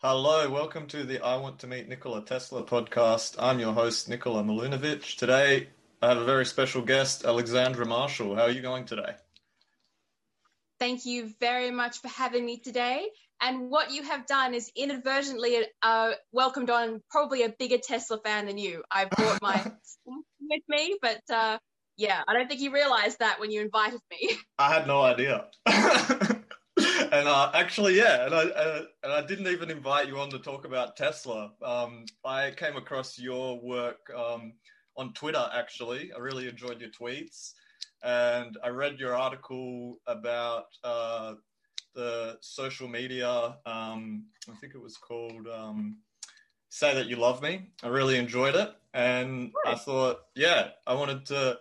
Hello, welcome to the I Want to Meet Nikola Tesla podcast. I'm your host, Nikola Milunovic. Today, I have a very special guest, Alexandra Marshall. How are you going today? Thank you very much for having me today. And what you have done is inadvertently uh, welcomed on probably a bigger Tesla fan than you. I brought my with me, but uh, yeah, I don't think you realized that when you invited me. I had no idea. and uh, actually, yeah, and I uh, and I didn't even invite you on to talk about Tesla. Um, I came across your work um, on Twitter. Actually, I really enjoyed your tweets, and I read your article about uh, the social media. Um, I think it was called um, "Say That You Love Me." I really enjoyed it, and I thought, yeah, I wanted to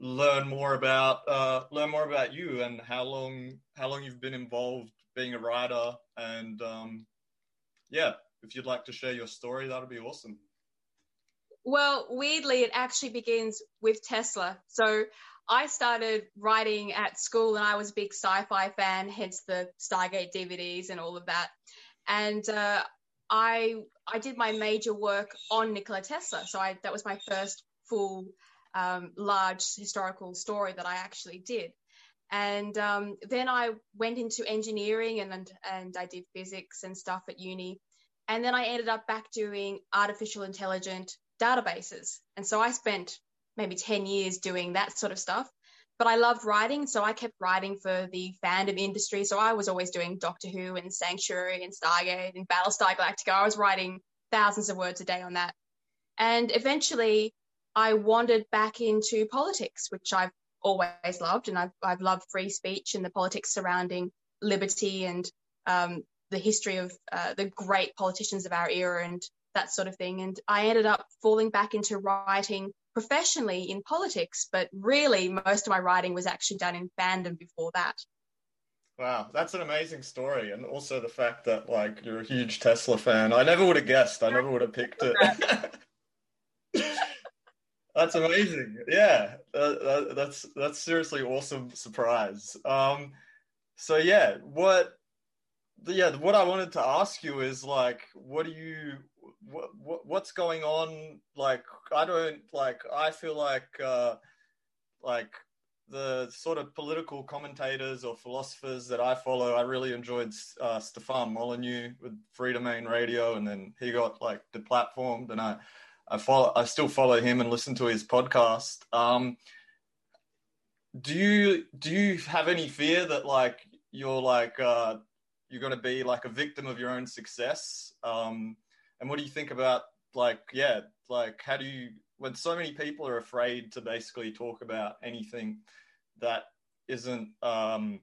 learn more about uh, learn more about you and how long how long you've been involved being a writer and um, yeah if you'd like to share your story that would be awesome. Well weirdly it actually begins with tesla. So i started writing at school and i was a big sci-fi fan hence the stargate dvds and all of that. And uh, i i did my major work on nikola tesla. So i that was my first full um, large historical story that I actually did. And um, then I went into engineering and, and, and I did physics and stuff at uni. And then I ended up back doing artificial intelligent databases. And so I spent maybe 10 years doing that sort of stuff. But I loved writing, so I kept writing for the fandom industry. So I was always doing Doctor Who and Sanctuary and Stargate and Battlestar Galactica. I was writing thousands of words a day on that. And eventually, I wandered back into politics, which I've always loved, and I've, I've loved free speech and the politics surrounding liberty and um, the history of uh, the great politicians of our era and that sort of thing. And I ended up falling back into writing professionally in politics, but really most of my writing was actually done in fandom before that. Wow, that's an amazing story, and also the fact that like you're a huge Tesla fan. I never would have guessed. I never would have picked it. That's amazing. Yeah, uh, that's that's seriously awesome surprise. Um, so yeah, what, yeah, what I wanted to ask you is like, what do you, what, what what's going on? Like, I don't like. I feel like, uh, like the sort of political commentators or philosophers that I follow, I really enjoyed uh, Stefan Molyneux with Free Domain Radio, and then he got like deplatformed, and I I follow, I still follow him and listen to his podcast. Um, do you do you have any fear that like you're like uh, you're going to be like a victim of your own success? Um, and what do you think about like yeah, like how do you when so many people are afraid to basically talk about anything that isn't um,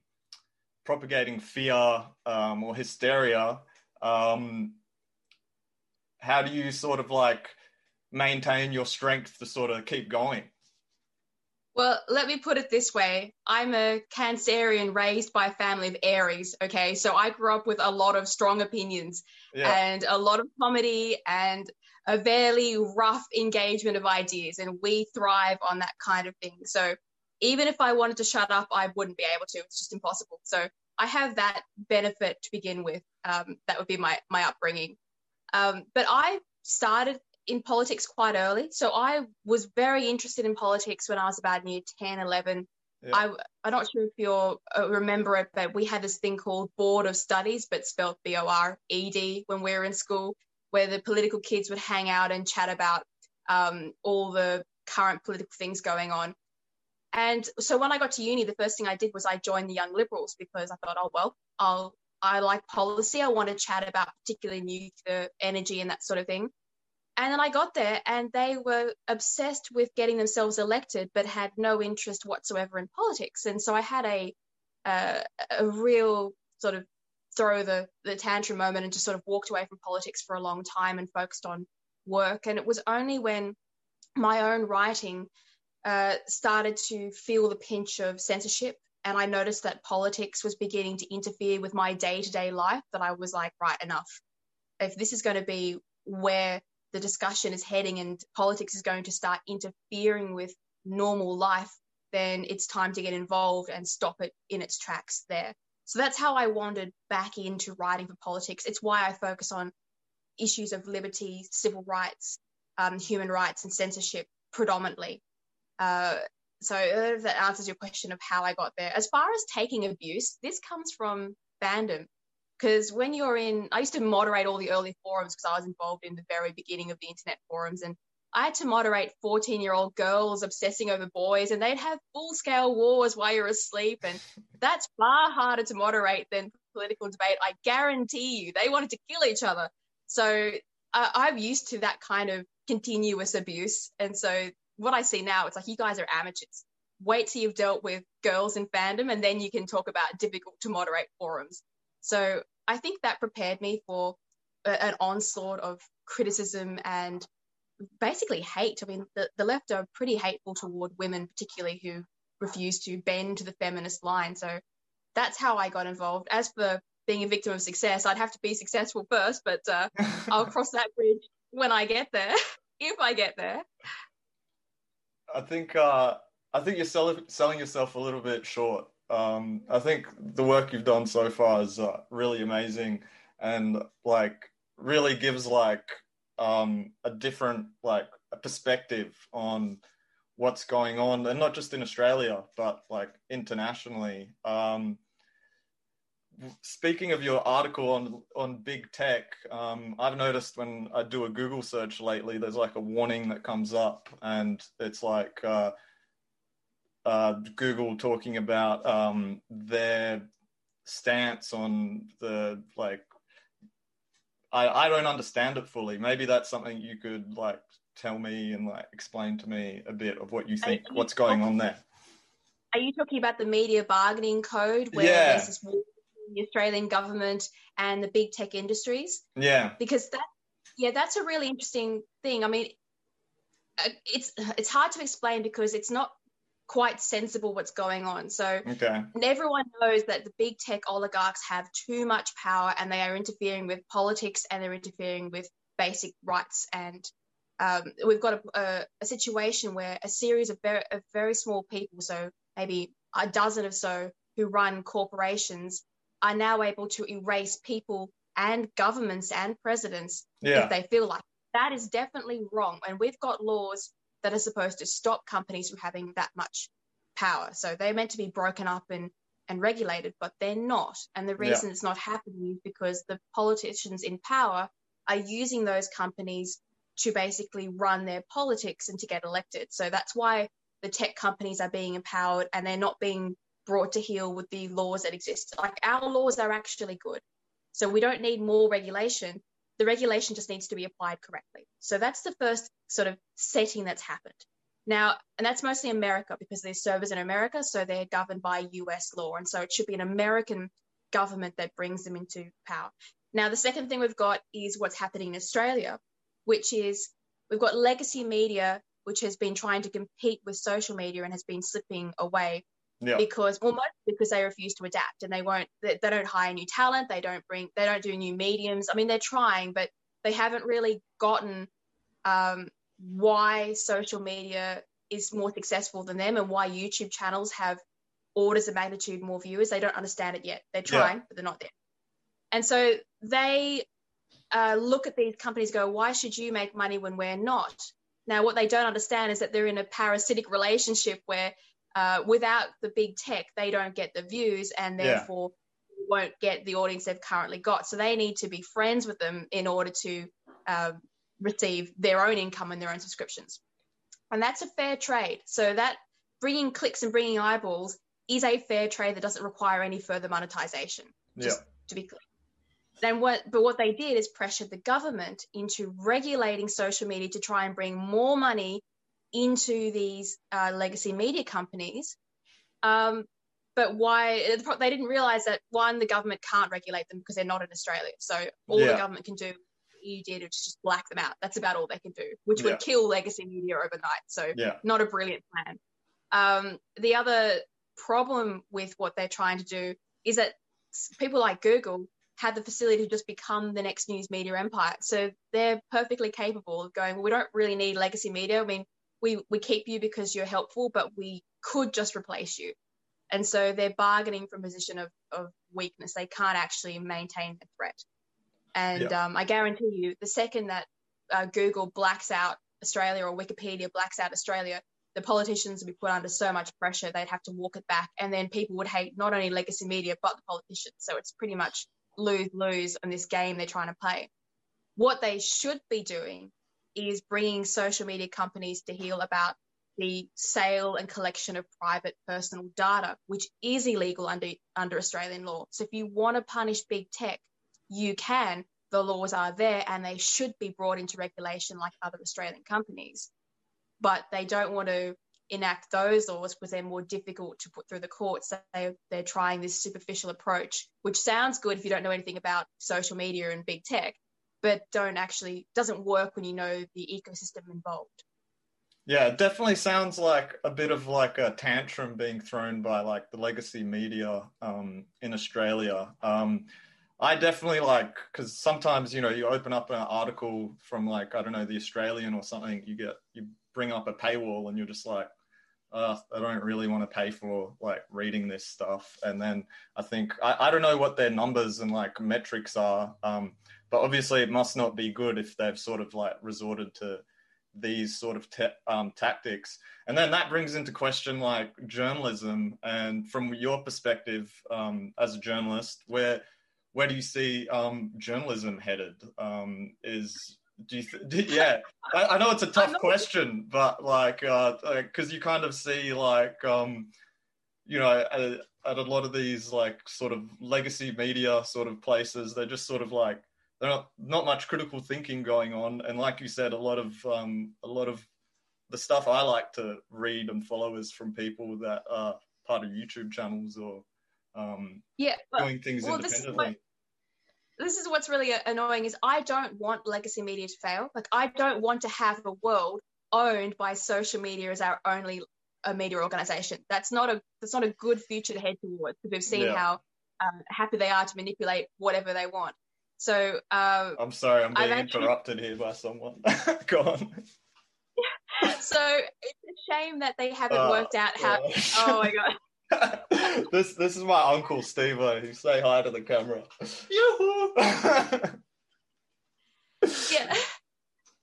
propagating fear um, or hysteria? Um, how do you sort of like maintain your strength to sort of keep going? Well, let me put it this way. I'm a Cancerian raised by a family of Aries. Okay. So I grew up with a lot of strong opinions yeah. and a lot of comedy and a fairly rough engagement of ideas. And we thrive on that kind of thing. So even if I wanted to shut up, I wouldn't be able to. It's just impossible. So I have that benefit to begin with. Um, that would be my, my upbringing. Um, but I started in politics quite early. So I was very interested in politics when I was about near 10, 11. Yeah. I, I'm not sure if you uh, remember it, but we had this thing called Board of Studies, but spelled B O R E D when we were in school, where the political kids would hang out and chat about um, all the current political things going on. And so when I got to uni, the first thing I did was I joined the Young Liberals because I thought, oh, well, I'll, I like policy. I want to chat about particularly nuclear energy and that sort of thing. And then I got there and they were obsessed with getting themselves elected, but had no interest whatsoever in politics. And so I had a, uh, a real sort of throw the, the tantrum moment and just sort of walked away from politics for a long time and focused on work. And it was only when my own writing uh, started to feel the pinch of censorship and I noticed that politics was beginning to interfere with my day to day life that I was like, right, enough. If this is going to be where the discussion is heading and politics is going to start interfering with normal life, then it's time to get involved and stop it in its tracks there. So that's how I wandered back into writing for politics. It's why I focus on issues of liberty, civil rights, um, human rights, and censorship predominantly. Uh, so that answers your question of how I got there. As far as taking abuse, this comes from fandom. Because when you're in, I used to moderate all the early forums because I was involved in the very beginning of the internet forums. And I had to moderate 14 year old girls obsessing over boys, and they'd have full scale wars while you're asleep. And that's far harder to moderate than political debate. I guarantee you, they wanted to kill each other. So uh, I'm used to that kind of continuous abuse. And so what I see now, it's like you guys are amateurs. Wait till you've dealt with girls in fandom, and then you can talk about difficult to moderate forums. So I think that prepared me for a, an onslaught of criticism and basically hate. I mean, the, the left are pretty hateful toward women, particularly who refuse to bend to the feminist line. So that's how I got involved. As for being a victim of success, I'd have to be successful first, but uh, I'll cross that bridge when I get there, if I get there. I think uh, I think you're sell- selling yourself a little bit short. Um, I think the work you've done so far is uh, really amazing, and like really gives like um, a different like a perspective on what's going on, and not just in Australia, but like internationally. Um, speaking of your article on on big tech, um, I've noticed when I do a Google search lately, there's like a warning that comes up, and it's like uh, uh, Google talking about um, their stance on the like. I I don't understand it fully. Maybe that's something you could like tell me and like explain to me a bit of what you think, what's going on there. Are you talking about the media bargaining code where yeah. the Australian government and the big tech industries. Yeah. Because that, yeah, that's a really interesting thing. I mean, uh, it's it's hard to explain because it's not quite sensible what's going on. So okay. everyone knows that the big tech oligarchs have too much power and they are interfering with politics and they're interfering with basic rights. And um, we've got a, a, a, situation where a series of very, of very small people, so maybe a dozen or so, who run corporations are now able to erase people and governments and presidents yeah. if they feel like that is definitely wrong. And we've got laws that are supposed to stop companies from having that much power. So they're meant to be broken up and, and regulated, but they're not. And the reason yeah. it's not happening is because the politicians in power are using those companies to basically run their politics and to get elected. So that's why the tech companies are being empowered and they're not being brought to heel with the laws that exist. Like our laws are actually good. So we don't need more regulation. The regulation just needs to be applied correctly. So that's the first sort of setting that's happened. Now, and that's mostly America because there's servers in America, so they're governed by US law. And so it should be an American government that brings them into power. Now, the second thing we've got is what's happening in Australia, which is we've got legacy media, which has been trying to compete with social media and has been slipping away yeah. because well because they refuse to adapt and they won't they, they, don't hire new talent they don't bring they don't do new mediums. I mean they're trying but they haven't really gotten um, why social media is more successful than them and why youtube channels have orders of magnitude more viewers. They don't understand it yet. They're trying yeah. but they're not there. And so they uh, look at these companies go why should you make money when we're not? Now what they don't understand is that they're in a parasitic relationship where uh, without the big tech, they don't get the views and therefore yeah. won't get the audience they've currently got. So they need to be friends with them in order to uh, receive their own income and their own subscriptions. And that's a fair trade. So that bringing clicks and bringing eyeballs is a fair trade that doesn't require any further monetization. Just yeah. to be clear. Then what? But what they did is pressure the government into regulating social media to try and bring more money into these uh, legacy media companies. Um, but why they didn't realize that one, the government can't regulate them because they're not in Australia. So all yeah. the government can do you did is just black them out. That's about all they can do, which yeah. would kill legacy media overnight. So yeah. not a brilliant plan. Um, the other problem with what they're trying to do is that people like Google have the facility to just become the next news media empire. So they're perfectly capable of going, well, we don't really need legacy media. I mean, we we keep you because you're helpful, but we could just replace you. And so they're bargaining from a position of, of weakness. They can't actually maintain the threat. And um, I guarantee you, the second that uh, Google blacks out Australia or Wikipedia blacks out Australia, the politicians would be put under so much pressure they'd have to walk it back, and then people would hate not only legacy media but the politicians. So it's pretty much lose lose in this game they're trying to play. What they should be doing is bringing social media companies to heel about the sale and collection of private personal data, which is illegal under, under Australian law. So if you want to punish big tech, you can. The laws are there and they should be brought into regulation like other Australian companies. But they don't want to enact those laws because they're more difficult to put through the courts. So they, they're trying this superficial approach, which sounds good if you don't know anything about social media and big tech, but don't actually doesn't work when you know the ecosystem involved. Yeah, it definitely sounds like a bit of like a tantrum being thrown by like the legacy media um, in Australia. Um, I definitely like because sometimes you know you open up an article from like I don't know the Australian or something, you get you bring up a paywall and you're just like, uh, I don't really want to pay for like reading this stuff. And then I think I, I don't know what their numbers and like metrics are, um, but obviously it must not be good if they've sort of like resorted to these sort of te- um, tactics. And then that brings into question like journalism. And from your perspective um, as a journalist, where where do you see um, journalism headed? Um, is do you th- do, yeah I, I, know it's a tough question but like because uh, you kind of see like um you know at, at, a lot of these like sort of legacy media sort of places they're just sort of like not, not much critical thinking going on, and like you said, a lot of um, a lot of the stuff I like to read and follow is from people that are part of YouTube channels or um, yeah, but, doing things well, independently. This is, what's really annoying is I don't want legacy media to fail. Like I don't want to have a world owned by social media as our only a media organization. That's not a that's not a good future to head towards because we've seen yeah. how um, happy they are to manipulate whatever they want. So uh, I'm sorry, I'm being actually... interrupted here by someone. Go on. so it's a shame that they haven't uh, worked out how. Oh my god. this this is my uncle Steve. Who say hi to the camera. yeah.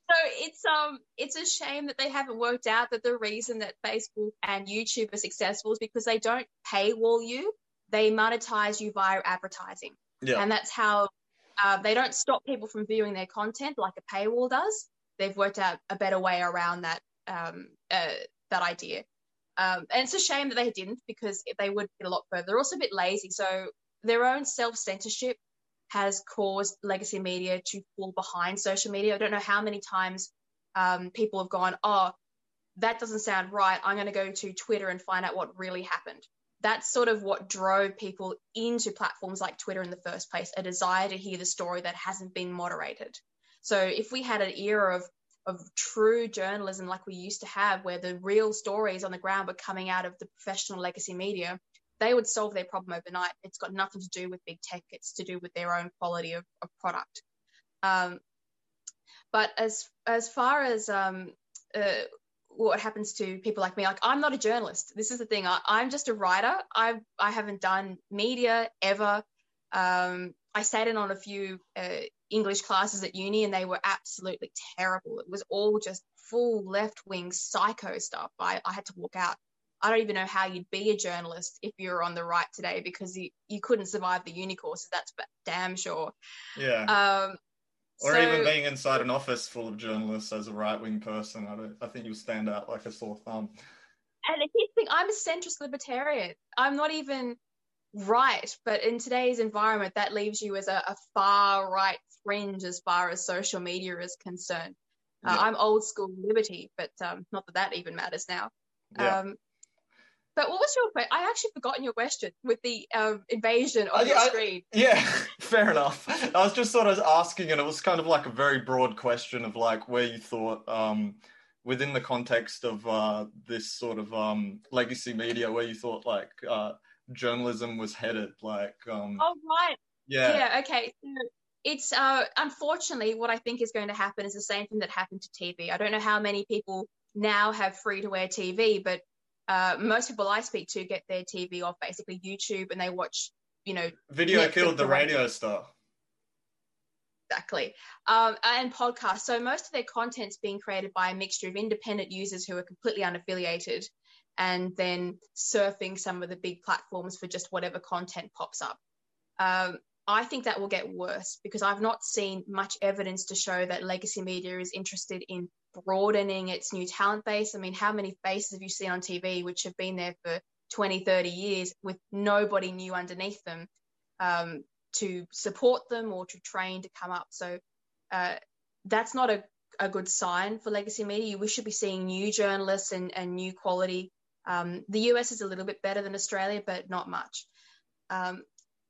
So it's um it's a shame that they haven't worked out that the reason that Facebook and YouTube are successful is because they don't paywall you, they monetize you via advertising. Yeah. And that's how uh, they don't stop people from viewing their content like a paywall does. They've worked out a better way around that um, uh, that idea. Um, and it's a shame that they didn't because they would get a lot further. They're also a bit lazy, so their own self censorship has caused legacy media to fall behind social media. I don't know how many times um, people have gone, "Oh, that doesn't sound right. I'm going to go to Twitter and find out what really happened." That's sort of what drove people into platforms like Twitter in the first place a desire to hear the story that hasn't been moderated. So if we had an era of of true journalism like we used to have, where the real stories on the ground were coming out of the professional legacy media, they would solve their problem overnight. It's got nothing to do with big tech, it's to do with their own quality of, of product. Um, but as as far as um, uh, what happens to people like me. Like i'm not a journalist. This is the thing. I, am just a writer. I i haven't done media ever. Um, i sat in on a few uh, english classes at uni and they were absolutely terrible. It was all just full left-wing psycho stuff. I, I had to walk out. I don't even know how you'd be a journalist if you're on the right today because you, you couldn't survive the uni courses that's damn sure. Yeah. Um, or so, even being inside an office full of journalists as a right wing person, I don't. I think you'll stand out like a sore thumb. And the key thing, I'm a centrist libertarian. I'm not even right, but in today's environment, that leaves you as a, a far right fringe as far as social media is concerned. Uh, yeah. I'm old school liberty, but um, not that that even matters now. Yeah. Um, but what was your question? I actually forgotten your question with the um, invasion on your screen. Yeah, fair enough. I was just sort of asking, and it was kind of like a very broad question of like where you thought, um, within the context of uh, this sort of um, legacy media, where you thought like uh, journalism was headed. Like, um, oh right, yeah, yeah, okay. So it's uh, unfortunately what I think is going to happen is the same thing that happened to TV. I don't know how many people now have free to air TV, but uh, most people I speak to get their TV off basically YouTube and they watch you know, video killed the radio star. Exactly. Um, and podcasts. So most of their content's being created by a mixture of independent users who are completely unaffiliated and then surfing some of the big platforms for just whatever content pops up. Um, I think that will get worse because I've not seen much evidence to show that legacy media is interested in broadening its new talent base. I mean, how many faces have you seen on TV which have been there for 20, 30 years with nobody new underneath them um, to support them or to train to come up? So uh, that's not a, a good sign for legacy media. We should be seeing new journalists and, and new quality. Um, the US is a little bit better than Australia, but not much. Um,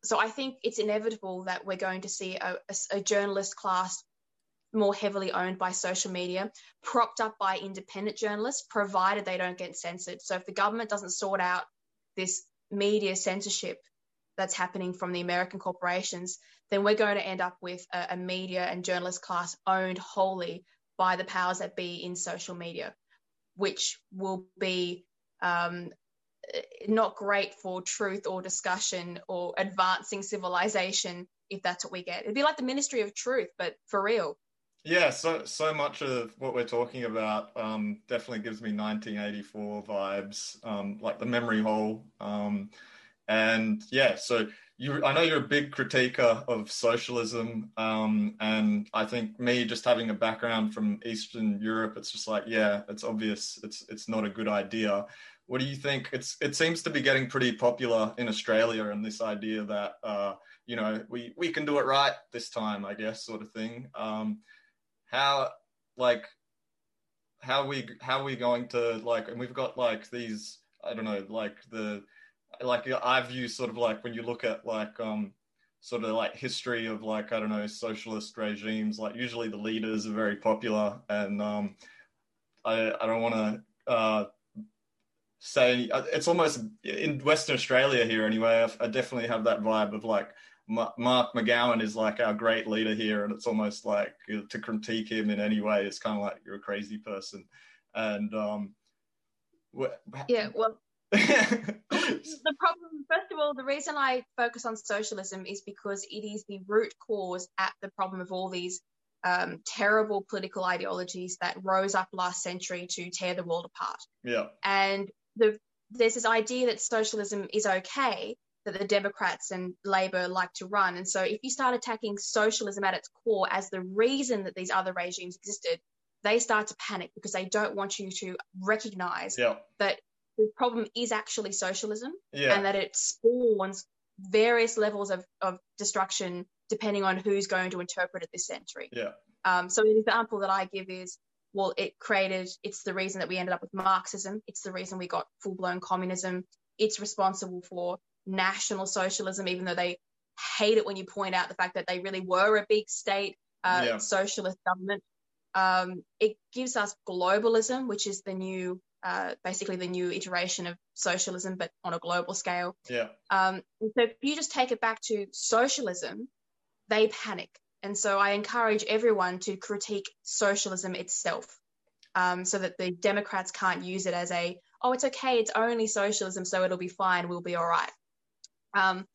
so I think it's inevitable that we're going to see a, a, a, journalist class more heavily owned by social media, propped up by independent journalists, provided they don't get censored. So if the government doesn't sort out this media censorship that's happening from the American corporations, then we're going to end up with a, a media and journalist class owned wholly by the powers that be in social media, which will be um, not great for truth or discussion or advancing civilization if that's what we get. It'd be like the Ministry of Truth, but for real. Yeah, so so much of what we're talking about um, definitely gives me 1984 vibes, um, like the memory hole. Um, and yeah, so you, I know you're a big critiquer of socialism, um, and I think me just having a background from Eastern Europe, it's just like, yeah, it's obvious, it's it's not a good idea. What do you think? It's it seems to be getting pretty popular in Australia, and this idea that uh, you know we we can do it right this time, I guess, sort of thing. How like how we how we going to like? And we've got like these I don't know like the like I view sort of like when you look at like um sort of like history of like I don't know socialist regimes, like usually the leaders are very popular, and um, I I don't want to uh, say uh, it's almost in Western Australia here anyway. I, I definitely have that vibe of like Mark McGowan is like our great leader here, and it's almost like to critique him in any way is kind of like you're a crazy person. And um, yeah, well, the problem, first of all, the reason I focus on socialism is because it is the root cause at the problem of all these um, terrible political ideologies that rose up last century to tear the world apart. Yeah, and the, there's this idea that socialism is okay that the Democrats and Labor like to run. And so if you start attacking socialism at its core as the reason that these other regimes existed, they start to panic because they don't want you to recognize yeah. that the problem is actually socialism yeah. and that it spawns various levels of, of destruction depending on who's going to interpret it this century. Yeah. Um, so an example that I give is well, it created, it's the reason that we ended up with Marxism. It's the reason we got full blown communism. It's responsible for national socialism, even though they hate it when you point out the fact that they really were a big state uh, yeah. socialist government. Um, it gives us globalism, which is the new, uh, basically the new iteration of socialism, but on a global scale. Yeah. Um, so if you just take it back to socialism, they panic and so I encourage everyone to critique socialism itself um, so that the Democrats can't use it as a, oh, it's okay, it's only socialism, so it'll be fine, we'll be all right. Um,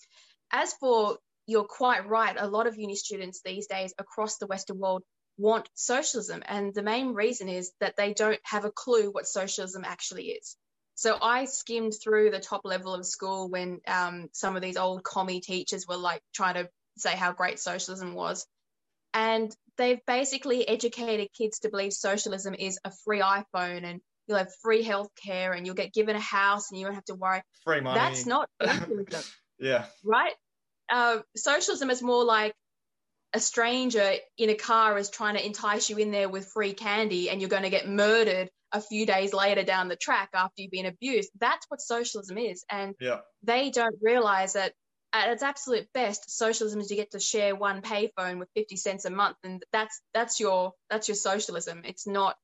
as for, you're quite right, a lot of uni students these days across the Western world want socialism. And the main reason is that they don't have a clue what socialism actually is. So I skimmed through the top level of school when um, some of these old commie teachers were like trying to say how great socialism was. And they've basically educated kids to believe socialism is a free iPhone and you'll have free healthcare and you'll get given a house and you won't have to worry. Free money. That's not socialism. Yeah. Right? Uh, socialism is more like a stranger in a car is trying to entice you in there with free candy and you're going to get murdered a few days later down the track after you've been abused. That's what socialism is. And yeah. they don't realize that at its absolute best, socialism is you get to share one payphone with 50 cents a month, and that's that's your that's your socialism. It's not,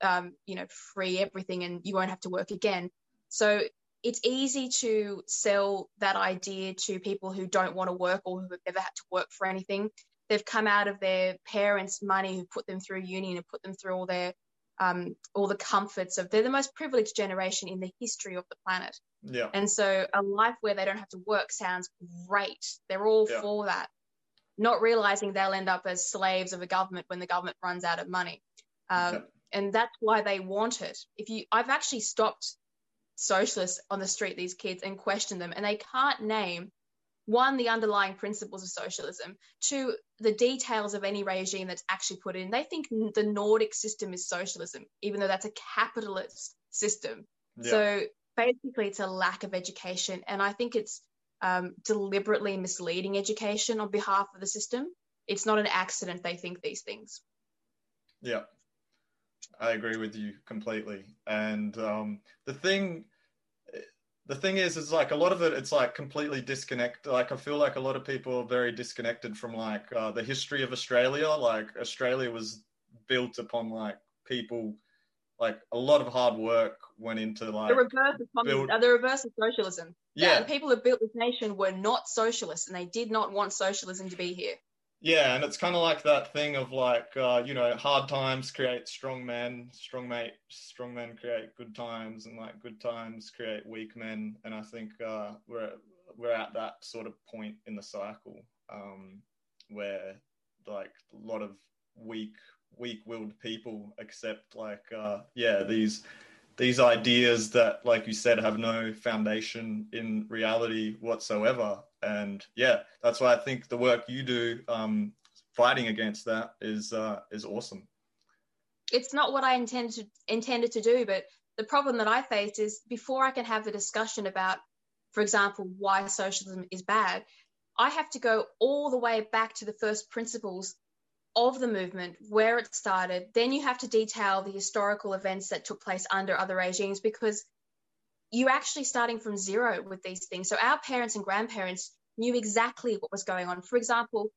um, you know, free everything, and you won't have to work again. So it's easy to sell that idea to people who don't want to work or who have never had to work for anything. They've come out of their parents' money, who put them through uni and put them through all their um, all the comforts of they're the most privileged generation in the history of the planet. Yeah. And so a life where they don't have to work sounds great. They're all yeah. for that, not realizing they'll end up as slaves of a government when the government runs out of money. Um, yeah. And that's why they want it. If you, I've actually stopped socialists on the street, these kids, and question them, and they can't name one, the underlying principles of socialism, two, the details of any regime that's actually put in. They think the Nordic system is socialism, even though that's a capitalist system. Yeah. So basically, it's a lack of education. And I think it's um, deliberately misleading education on behalf of the system. It's not an accident they think these things. Yeah, I agree with you completely. And um, the thing the thing is, is like a lot of it, it's like completely disconnected. Like I feel like a lot of people are very disconnected from like uh, the history of Australia. Like Australia was built upon like people, like a lot of hard work went into like the reverse of build... uh, the reverse of socialism. Yeah, yeah the people who built this nation were not socialists, and they did not want socialism to be here. Yeah, and it's kind of like that thing of like, uh, you know, hard times create strong men, strong mate, strong men create good times, and like good times create weak men. And I think uh, we're we're at that sort of point in the cycle um, where like a lot of weak weak-willed people accept like, uh, yeah, these these ideas that, like you said, have no foundation in reality whatsoever and yeah, that's why I think the work you do um, fighting against that is uh, is awesome. It's not what I intended to, intended to do, but the problem that I face is before I can have a discussion about, for example, why socialism is bad, I have to go all the way back to the first principles of the movement, where it started. Then you have to detail the historical events that took place under other regimes because you're actually starting from zero with these things. So our parents and grandparents knew exactly what was going on. For example,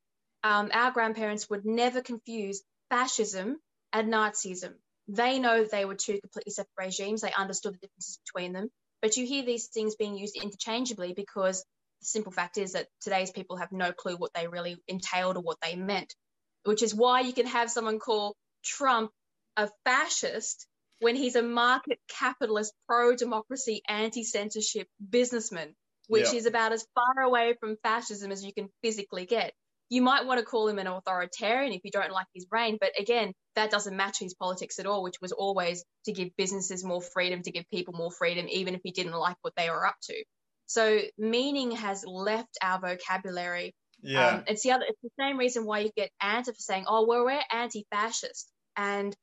um, our grandparents would never confuse fascism and Nazism. They know they were two completely separate regimes. They understood the differences between them. But you hear these things being used interchangeably because the simple fact is that today's people have no clue what they really entailed or what they meant, which is why you can have someone call Trump a fascist when he's a market capitalist, pro democracy, anti censorship businessman, which yeah. is about as far away from fascism as you can physically get. You might want to call him an authoritarian if you don't like his reign, but again, that doesn't match his politics at all, which was always to give businesses more freedom, to give people more freedom, even if he didn't like what they were up to. So meaning has left our vocabulary. Yeah. Um, it's the other. It's the same reason why you get Antifa saying, "Oh, well, we're anti-fascist," and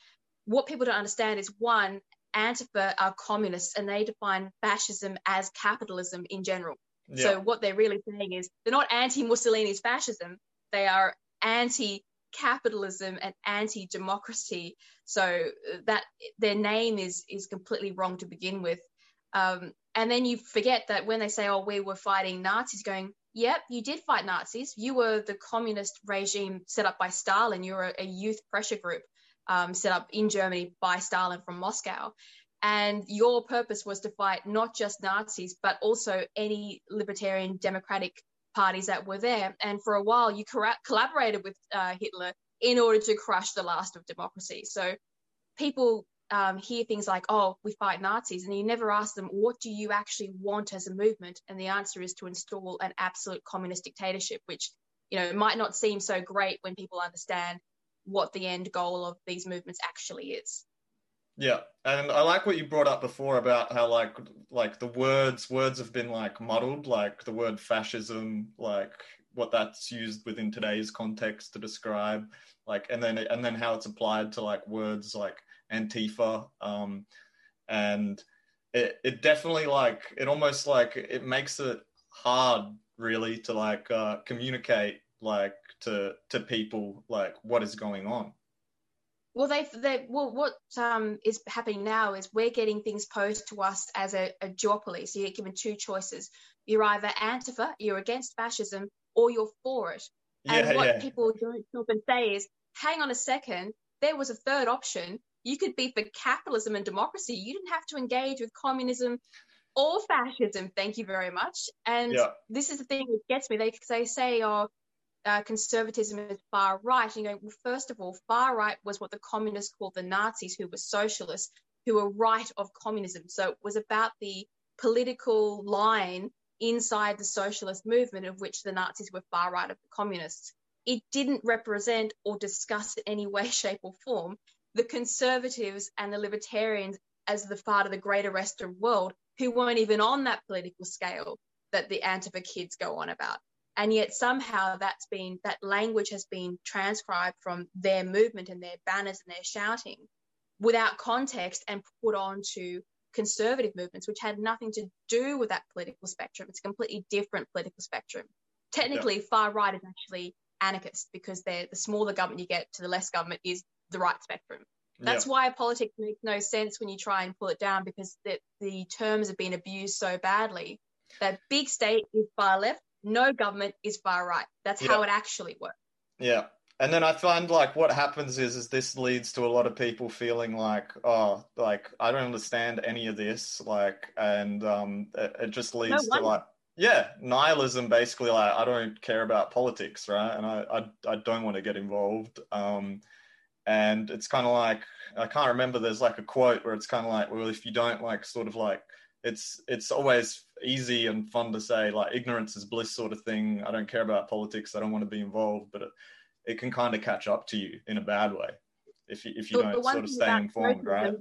what people don't understand is one, Antifa are communists and they define fascism as capitalism in general. Yeah. So what they're really saying is they're not anti-Mussolini's fascism, they are anti-capitalism and anti-democracy. So that their name is is completely wrong to begin with. Um, and then you forget that when they say, "Oh, we were fighting Nazis," going, "Yep, you did fight Nazis. You were the communist regime set up by Stalin. You were a youth pressure group." um, set up in Germany by Stalin from Moscow. And your purpose was to fight not just Nazis, but also any libertarian democratic parties that were there. And for a while, you collaborated with uh, Hitler in order to crush the last of democracy. So people um, hear things like, oh, we fight Nazis, and you never ask them, what do you actually want as a movement? And the answer is to install an absolute communist dictatorship, which, you know, might not seem so great when people understand what the end goal of these movements actually is. Yeah, and I like what you brought up before about how like like the words words have been like muddled, like the word fascism, like what that's used within today's context to describe, like and then and then how it's applied to like words like Antifa, um, and it it definitely like it almost like it makes it hard really to like uh, communicate like to to people like what is going on. Well they they well what um is happening now is we're getting things posed to us as a, a duopoly. So you're given two choices. You're either antifa you're against fascism or you're for it. And yeah, what yeah. people don't stop and say is hang on a second there was a third option you could be for capitalism and democracy you didn't have to engage with communism or fascism thank you very much and yeah. this is the thing that gets me they, they say oh uh, conservatism is far right. And you go, well, first of all, far right was what the communists called the Nazis, who were socialists, who were right of communism. So it was about the political line inside the socialist movement of which the Nazis were far right of the communists. It didn't represent or discuss in any way, shape, or form the conservatives and the libertarians as the part of the greater Western world who weren't even on that political scale that the Antifa kids go on about. And yet somehow that's been that language has been transcribed from their movement and their banners and their shouting without context and put onto conservative movements, which had nothing to do with that political spectrum. It's a completely different political spectrum. Technically, yeah. far right is actually anarchist because the smaller government you get to the less government is the right spectrum. That's yeah. why politics makes no sense when you try and pull it down because the, the terms have been abused so badly that big state is far left, no government is far right. That's yeah. how it actually works. Yeah. And then I find like what happens is is this leads to a lot of people feeling like oh like I don't understand any of this like and um it, it just leads no to like yeah nihilism basically like I don't care about politics right and I I, I don't want to get involved um and it's kind of like I can't remember. There's like a quote where it's kind of like, well, if you don't like, sort of like, it's it's always easy and fun to say like ignorance is bliss sort of thing. I don't care about politics. I don't want to be involved, but it, it can kind of catch up to you in a bad way if you if you don't sort of stay informed, right?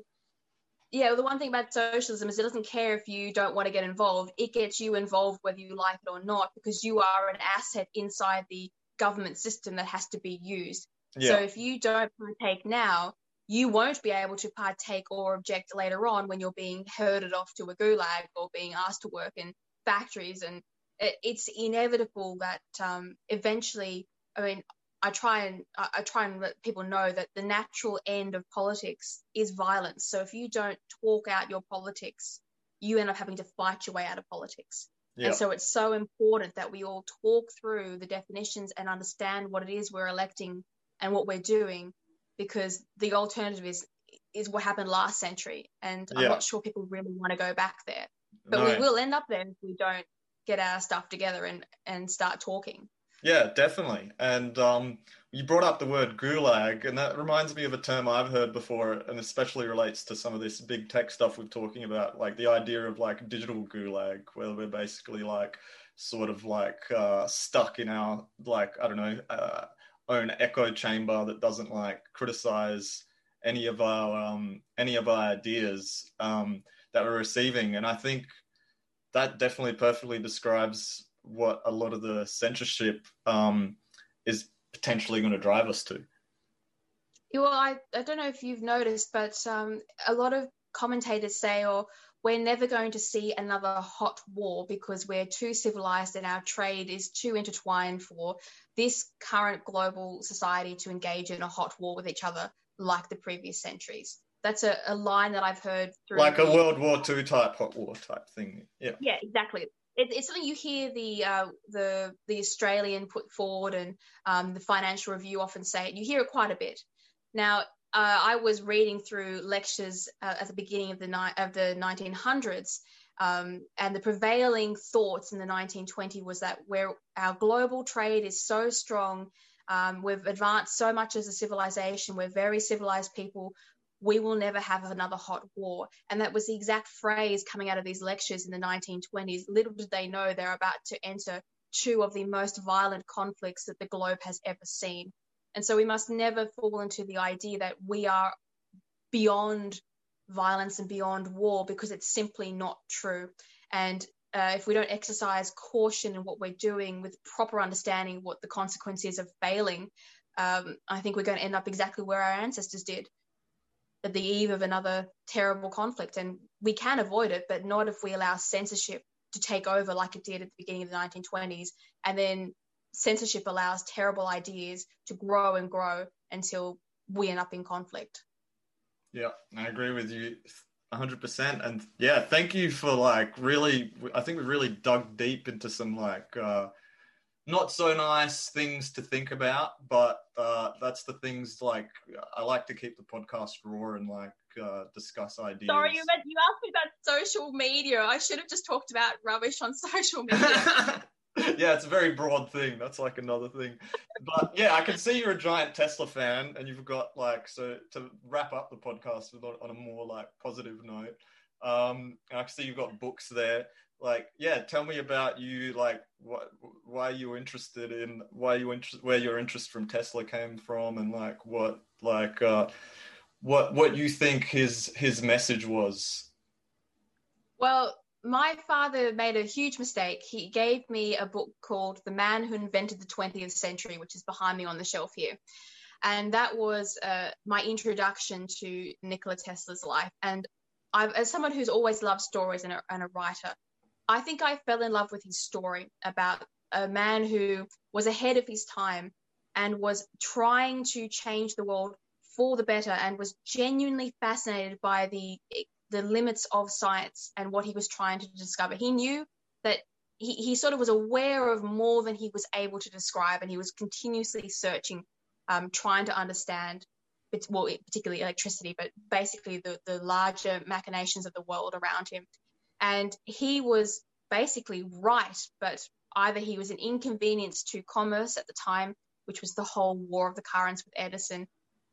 Yeah, well, the one thing about socialism is it doesn't care if you don't want to get involved. It gets you involved whether you like it or not because you are an asset inside the government system that has to be used. Yeah. So if you don't partake now, you won't be able to partake or object later on when you're being herded off to a gulag or being asked to work in factories. And it, it's inevitable that um, eventually, I mean, I try and I try and let people know that the natural end of politics is violence. So if you don't talk out your politics, you end up having to fight your way out of politics. Yep. And so it's so important that we all talk through the definitions and understand what it is we're electing and what we're doing because the alternative is is what happened last century and yeah. i'm not sure people really want to go back there but no. we will end up there if we don't get our stuff together and and start talking yeah definitely and um, you brought up the word gulag and that reminds me of a term i've heard before and especially relates to some of this big tech stuff we're talking about like the idea of like digital gulag where we're basically like sort of like uh, stuck in our like i don't know uh, own echo chamber that doesn't like criticize any of our um, any of our ideas um, that we're receiving, and I think that definitely perfectly describes what a lot of the censorship um, is potentially going to drive us to. Well, I, I don't know if you've noticed, but um, a lot of commentators say, or we're never going to see another hot war because we're too civilized and our trade is too intertwined for this current global society to engage in a hot war with each other like the previous centuries. That's a, a line that I've heard through. Like a the, World War II type hot war type thing. Yeah. Yeah, exactly. It, it's something you hear the uh, the the Australian put forward and um, the Financial Review often say it. You hear it quite a bit. Now, uh, I was reading through lectures uh, at the beginning of the ni- of the 1900s, um, and the prevailing thoughts in the 1920s was that where our global trade is so strong, um, we've advanced so much as a civilization, we're very civilized people. We will never have another hot war. And that was the exact phrase coming out of these lectures in the 1920s. Little did they know they're about to enter two of the most violent conflicts that the globe has ever seen. And so we must never fall into the idea that we are beyond violence and beyond war because it's simply not true. And uh, if we don't exercise caution in what we're doing with proper understanding what the consequences of failing, um, I think we're going to end up exactly where our ancestors did at the eve of another terrible conflict. And we can avoid it, but not if we allow censorship to take over like it did at the beginning of the 1920s and then censorship allows terrible ideas to grow and grow until we end up in conflict. Yeah, I agree with you 100%. And yeah, thank you for like really, I think we really dug deep into some like uh, not so nice things to think about, but uh, that's the things like I like to keep the podcast raw and like uh, discuss ideas. Sorry, you, meant, you asked me about social media. I should have just talked about rubbish on social media. yeah, it's a very broad thing. That's like another thing. But yeah, I can see you're a giant Tesla fan, and you've got like so to wrap up the podcast on a more like positive note. Um, I can see you've got books there. Like, yeah, tell me about you. Like, what, why you were interested in, why you interest, where your interest from Tesla came from, and like what, like, uh, what, what you think his his message was. Well, my father made a huge mistake. He gave me a book called The Man Who Invented the 20th Century, which is behind me on the shelf here. And that was uh, my introduction to Nikola Tesla's life. And I've, as someone who's always loved stories and a, and a writer, I think I fell in love with his story about a man who was ahead of his time and was trying to change the world for the better and was genuinely fascinated by the the limits of science and what he was trying to discover. He knew that he, he sort of was aware of more than he was able to describe, and he was continuously searching, um, trying to understand, well, particularly electricity, but basically the, the larger machinations of the world around him. And he was basically right, but either he was an inconvenience to commerce at the time, which was the whole war of the currents with Edison,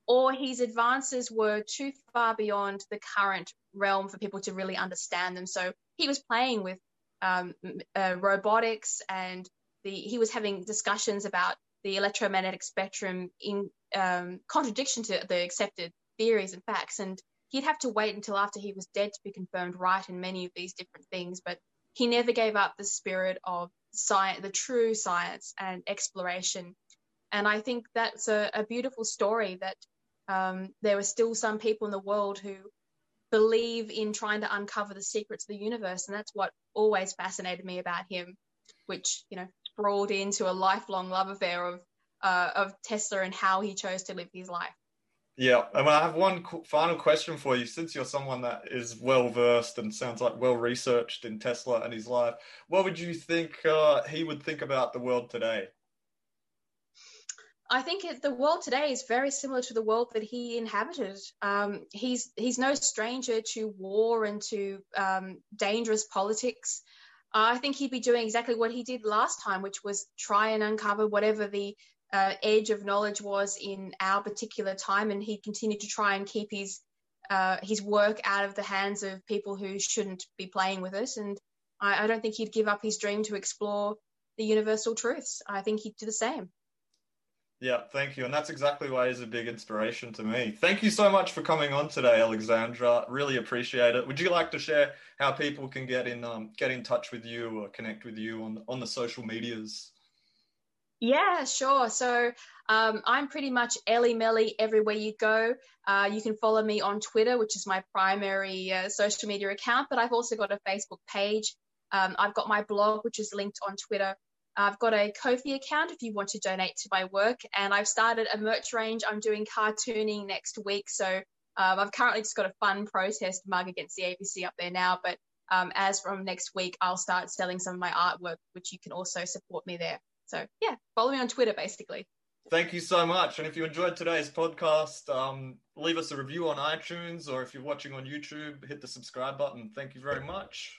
or his advances were too far beyond the current realm for people to really understand them. So he was playing with um, uh, robotics and the, he was having discussions about the electromagnetic spectrum in um, contradiction to the accepted theories and facts. And he'd have to wait until after he was dead to be confirmed right in many of these different things. But he never gave up the spirit of science, the true science and exploration. And I think that's a, a beautiful story that um, there are still some people in the world who believe in trying to uncover the secrets of the universe. And that's what always fascinated me about him, which, you know, sprawled into a lifelong love affair of, uh, of Tesla and how he chose to live his life. Yeah, and I have one final question for you. Since you're someone that is well versed and sounds like well researched in Tesla and his life, what would you think uh, he would think about the world today? I think it, the world today is very similar to the world that he inhabited. Um, he's he's no stranger to war and to um, dangerous politics. Uh, I think he'd be doing exactly what he did last time, which was try and uncover whatever the uh, edge of knowledge was in our particular time, and he'd continue to try and keep his uh, his work out of the hands of people who shouldn't be playing with it. And I, I don't think he'd give up his dream to explore the universal truths. I think he'd do the same. Yeah, thank you. And that's exactly why he's a big inspiration to me. Thank you so much for coming on today, Alexandra. Really appreciate it. Would you like to share how people can get in um, get in touch with you or connect with you on on the social medias? Yeah, sure. So um, I'm pretty much Elly Melly everywhere you go. Uh, you can follow me on Twitter, which is my primary uh, social media account, but I've also got a Facebook page. Um, I've got my blog, which is linked on Twitter. I've got a Ko-fi account if you want to donate to my work, and I've started a merch range. I'm doing cartooning next week, so um, I've currently just got a fun protest mug against the ABC up there now. But um, as from next week, I'll start selling some of my artwork, which you can also support me there. So yeah, follow me on Twitter, basically. Thank you so much. And if you enjoyed today's podcast, um, leave us a review on iTunes, or if you're watching on YouTube, hit the subscribe button. Thank you very much.